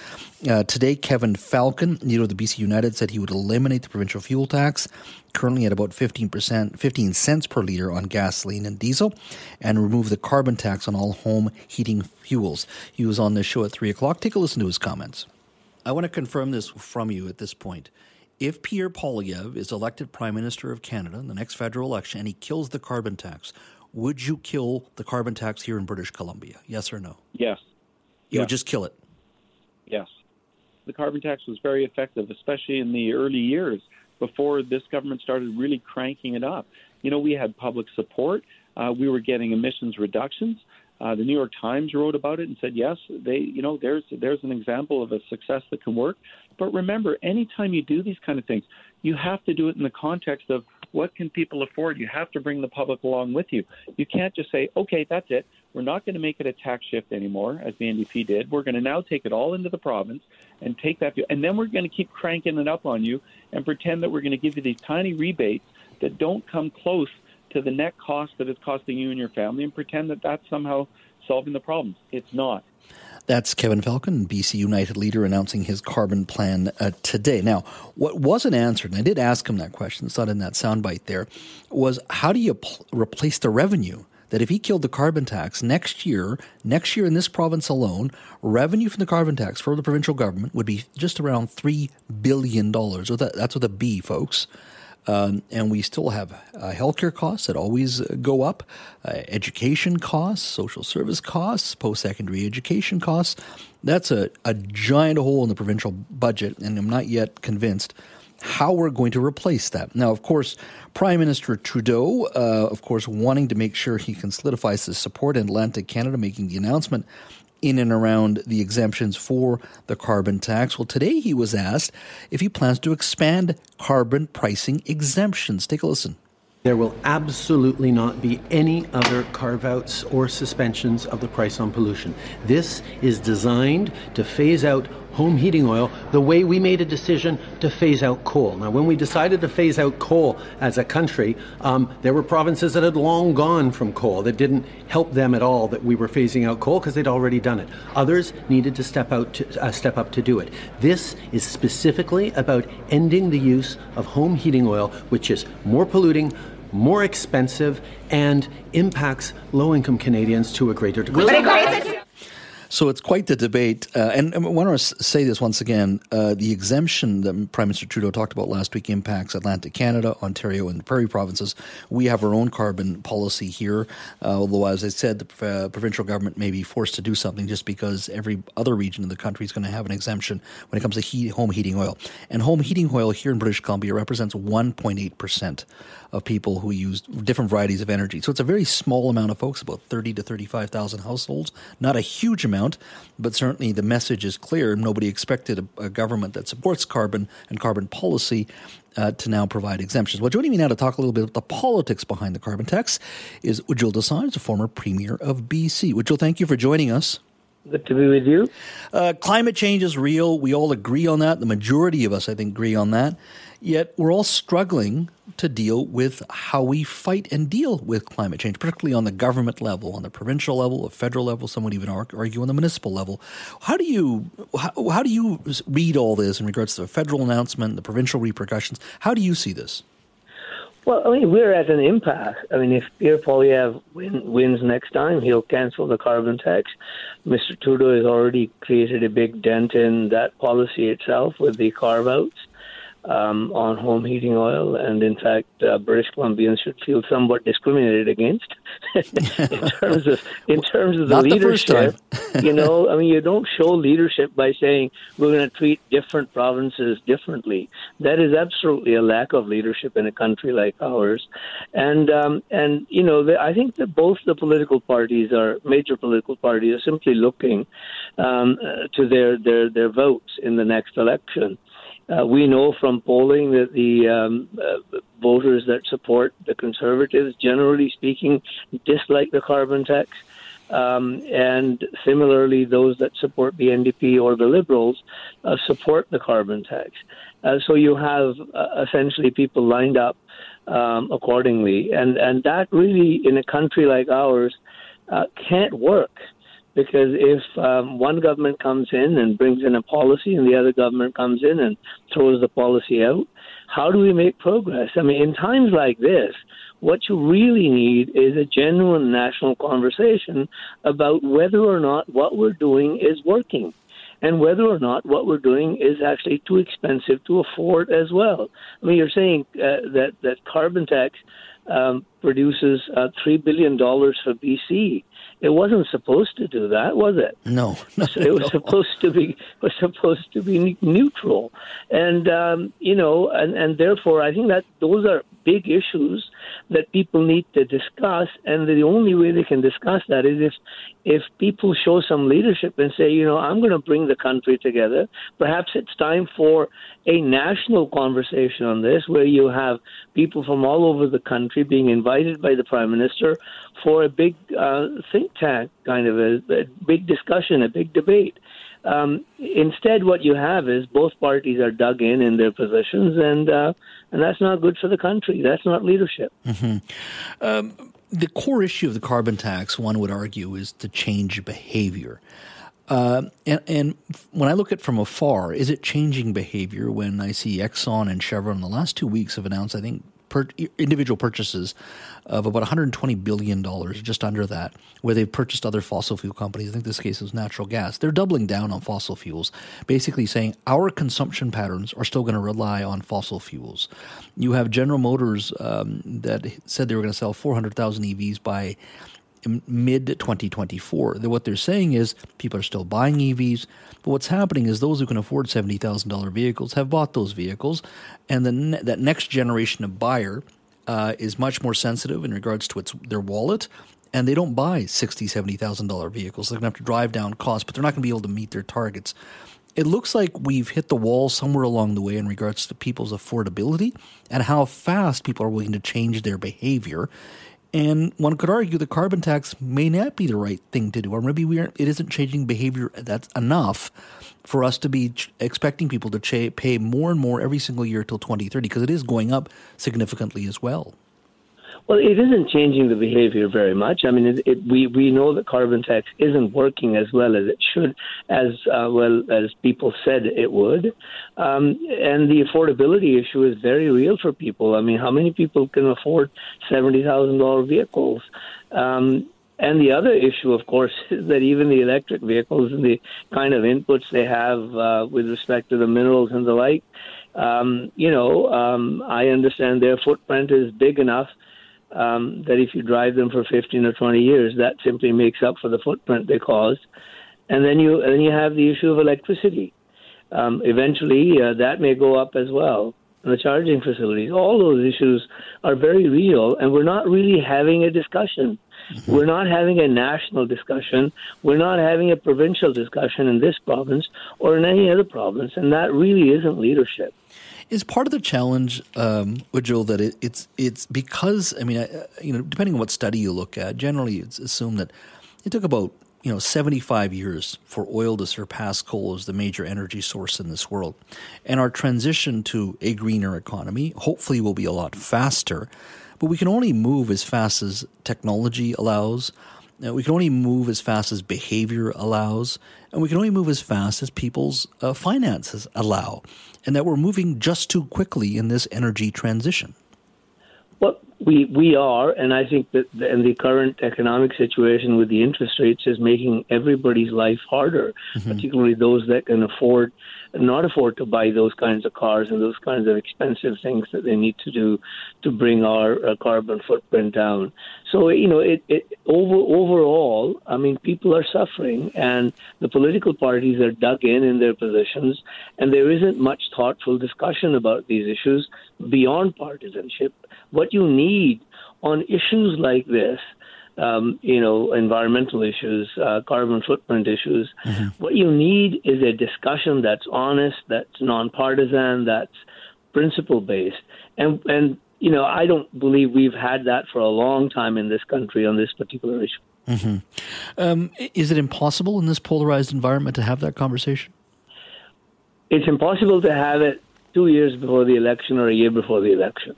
S1: Uh, today, Kevin Falcon, leader of the BC United, said he would eliminate the provincial fuel tax, currently at about 15%, 15 cents per litre on gasoline and diesel, and remove the carbon tax on all home heating fuels. He was on the show at 3 o'clock. Take a listen to his comments. I want to confirm this from you at this point. If Pierre Poilievre is elected Prime Minister of Canada in the next federal election and he kills the carbon tax, would you kill the carbon tax here in British Columbia? Yes or no?
S3: Yes.
S1: You
S3: Yeah.
S1: would just kill it.
S3: Yes. The carbon tax was very effective, especially in the early years before this government started really cranking it up. You know, we had public support. Uh, we were getting emissions reductions. Uh, the New York Times wrote about it and said, yes, they, you know, there's there's an example of a success that can work. But remember, anytime you do these kind of things, you have to do it in the context of What can people afford? You have to bring the public along with you. You can't just say, okay, that's it. We're not going to make it a tax shift anymore, as the NDP did. We're going to now take it all into the province and take that, and then we're going to keep cranking it up on you and pretend that we're going to give you these tiny rebates that don't come close to the net cost that it's costing you and your family, and pretend that that's somehow solving the problems. It's not.
S1: That's Kevin Falcon, BC United leader, announcing his carbon plan uh, today. Now, what wasn't answered, and I did ask him that question, it's not in that soundbite there, was how do you pl- replace the revenue? That if he killed the carbon tax next year, next year in this province alone, revenue from the carbon tax for the provincial government would be just around $3 billion. That's with a B, folks. Um, and we still have uh, healthcare costs that always uh, go up, uh, education costs, social service costs, post secondary education costs. That's a, a giant hole in the provincial budget, and I'm not yet convinced how we're going to replace that. Now, of course, Prime Minister Trudeau, uh, of course, wanting to make sure he can solidify his support in Atlantic Canada, making the announcement in and around the exemptions for the carbon tax. Well, today he was asked if he plans to expand carbon pricing exemptions. Take a listen.
S10: There will absolutely not be any other carve outs or suspensions of the price on pollution. This is designed to phase out home heating oil the way we made a decision to phase out coal. Now, when we decided to phase out coal as a country, um, there were provinces that had long gone from coal that didn't help them at all that we were phasing out coal because they'd already done it. Others needed to step out to, uh, step up to do it. This is specifically about ending the use of home heating oil, which is more polluting, more expensive, and impacts low income Canadians to a greater degree.
S1: So it's quite the debate. Uh, and, and, I want to say this once again uh, the exemption that Prime Minister Trudeau talked about last week impacts Atlantic Canada, Ontario, and the Prairie provinces. We have our own carbon policy here, uh, although, as I said, the uh, provincial government may be forced to do something just because every other region of the country is going to have an exemption when it comes to heat, home heating oil. And home heating oil here in British Columbia represents 1.8% of people who use different varieties of energy. So it's a very small amount of folks, about 30 to 35,000 households. Not a huge amount, but certainly the message is clear. Nobody expected a, a government that supports carbon and carbon policy uh, to now provide exemptions. Well, joining me now to talk a little bit about the politics behind the carbon tax is Ujjal Dosanjh, a former premier of BC. Ujjal, thank you for joining us.
S11: Good to be with you.
S1: Uh, climate change is real. We all agree on that. The majority of us, I think, agree on that. Yet we're all struggling to deal with how we fight and deal with climate change, particularly on the government level, on the provincial level, the federal level. Some would even argue on the municipal level. How do you how, how do you read all this in regards to the federal announcement, the provincial repercussions? How do you see this?
S11: Well, I mean, we're at an impasse. I mean, if Pierre Poilievre win, wins next time, he'll cancel the carbon tax. Mr. Trudeau has already created a big dent in that policy itself with the carve outs um, on home heating oil, and in fact, uh, British Columbians should feel somewhat discriminated against [LAUGHS] in terms of in terms of the
S1: Not
S11: leadership.
S1: The
S11: you know, I mean, you don't show leadership by saying we're going to treat different provinces differently. That is absolutely a lack of leadership in a country like ours, and um, and you know, the, I think that both the political parties are major political parties are simply looking um, uh, to their their their votes in the next election. Uh, we know from polling that the um, uh, voters that support the Conservatives, generally speaking, dislike the carbon tax. Um, and similarly, those that support the NDP or the Liberals uh, support the carbon tax. Uh, so you have uh, essentially people lined up um, accordingly, and and that really, in a country like ours, uh, can't work because if um, one government comes in and brings in a policy and the other government comes in and throws the policy out, how do we make progress? I mean, in times like this, what you really need is a genuine national conversation about whether or not what we're doing is working and whether or not what we're doing is actually too expensive to afford as well. I mean, you're saying uh, that, that carbon tax um, produces uh, $3 billion for BC. It wasn't supposed to do that, was it?
S1: No, [LAUGHS]
S11: it was supposed to be was supposed to be neutral, and um, you know, and and therefore, I think that those are big issues that people need to discuss, and the only way they can discuss that is if if people show some leadership and say, you know, I'm going to bring the country together. Perhaps it's time for a national conversation on this, where you have people from all over the country being invited by the prime minister for a big uh, think tank kind of a, a big discussion, a big debate. Um, instead, what you have is both parties are dug in in their positions, and uh, and that's not good for the country. That's not leadership.
S1: Mm-hmm. Um, the core issue of the carbon tax, one would argue, is to change behavior. Uh, and, and, when I look at from afar, is it changing behavior when I see Exxon and Chevron in the last two weeks have announced, I think, per, individual purchases of about 120 billion dollars, just under that, where they've purchased other fossil fuel companies. I think this case is natural gas. They're doubling down on fossil fuels, basically saying our consumption patterns are still going to rely on fossil fuels. You have General Motors um, that said they were going to sell 400,000 EVs by mid 2024. What they're saying is people are still buying EVs, but what's happening is those who can afford $70,000 vehicles have bought those vehicles, and then that next generation of buyer uh, is much more sensitive in regards to its their wallet. And they don't buy sixty, seventy thousand dollar vehicles. They're gonna have to drive down costs, but they're not gonna be able to meet their targets it looks like we've hit the wall somewhere along the way in regards to people's affordability and how fast people are willing to change their behavior. And one could argue the carbon tax may not be the right thing to do, or maybe we aren't, it isn't changing behavior that's enough for us to be ch- expecting people to ch- pay more and more every single year till 2030, because it is going up significantly as well.
S11: Well, it isn't changing the behavior very much. I mean, it, it, we we know that carbon tax isn't working as well as it should, as uh, well as people said it would, um, and the affordability issue is very real for people. I mean, how many people can afford seventy thousand dollar vehicles? Um, and the other issue, of course, [LAUGHS] is that even the electric vehicles and the kind of inputs they have uh, with respect to the minerals and the like, um, you know, um, I understand their footprint is big enough um, that if you drive them for 15 or 20 years, that simply makes up for the footprint they caused. And then you and then you have the issue of electricity. Um, eventually, uh, that may go up as well. And the charging facilities, all those issues are very real, and we're not really having a discussion. Mm-hmm. We're not having a national discussion. We're not having a provincial discussion in this province or in any other province, and that really isn't leadership
S1: is part of the challenge, um, Ujjal, that it, it's it's because I mean, uh, you know, depending on what study you look at, generally it's assumed that it took about you know 75 years for oil to surpass coal as the major energy source in this world, and our transition to a greener economy hopefully will be a lot faster, but we can only move as fast as technology allows. Uh, we can only move as fast as behavior allows, and we can only move as fast as people's uh, finances allow and that we're moving just too quickly in this energy transition.
S11: Well, we we are, and I think that the, and the current economic situation with the interest rates is making everybody's life harder, mm-hmm. particularly those that can afford not afford to buy those kinds of cars and those kinds of expensive things that they need to do to bring our uh, carbon footprint down. So you know, it, it over overall, I mean, people are suffering, and the political parties are dug in in their positions, and there isn't much thoughtful discussion about these issues beyond partisanship. What you need on issues like this um, you know, environmental issues, uh, carbon footprint issues. Mm-hmm. What you need is a discussion that's honest, that's nonpartisan, that's principle based, and and you know, I don't believe we've had that for a long time in this country on this particular issue.
S1: Mm-hmm. Um, is it impossible in this polarized environment to have that conversation?
S11: It's impossible to have it two years before the election or a year before the election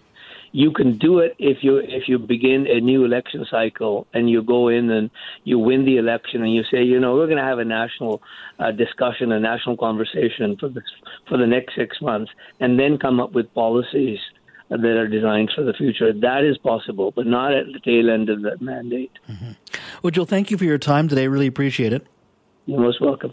S11: you can do it if you if you begin a new election cycle and you go in and you win the election and you say, you know, we're going to have a national uh, discussion, a national conversation for this for the next six months, and then come up with policies that are designed for the future. That is possible, but not at the tail end of that mandate.
S1: Mm-hmm. Well, Ujjal, thank you for your time today. Really appreciate it.
S11: You're most welcome.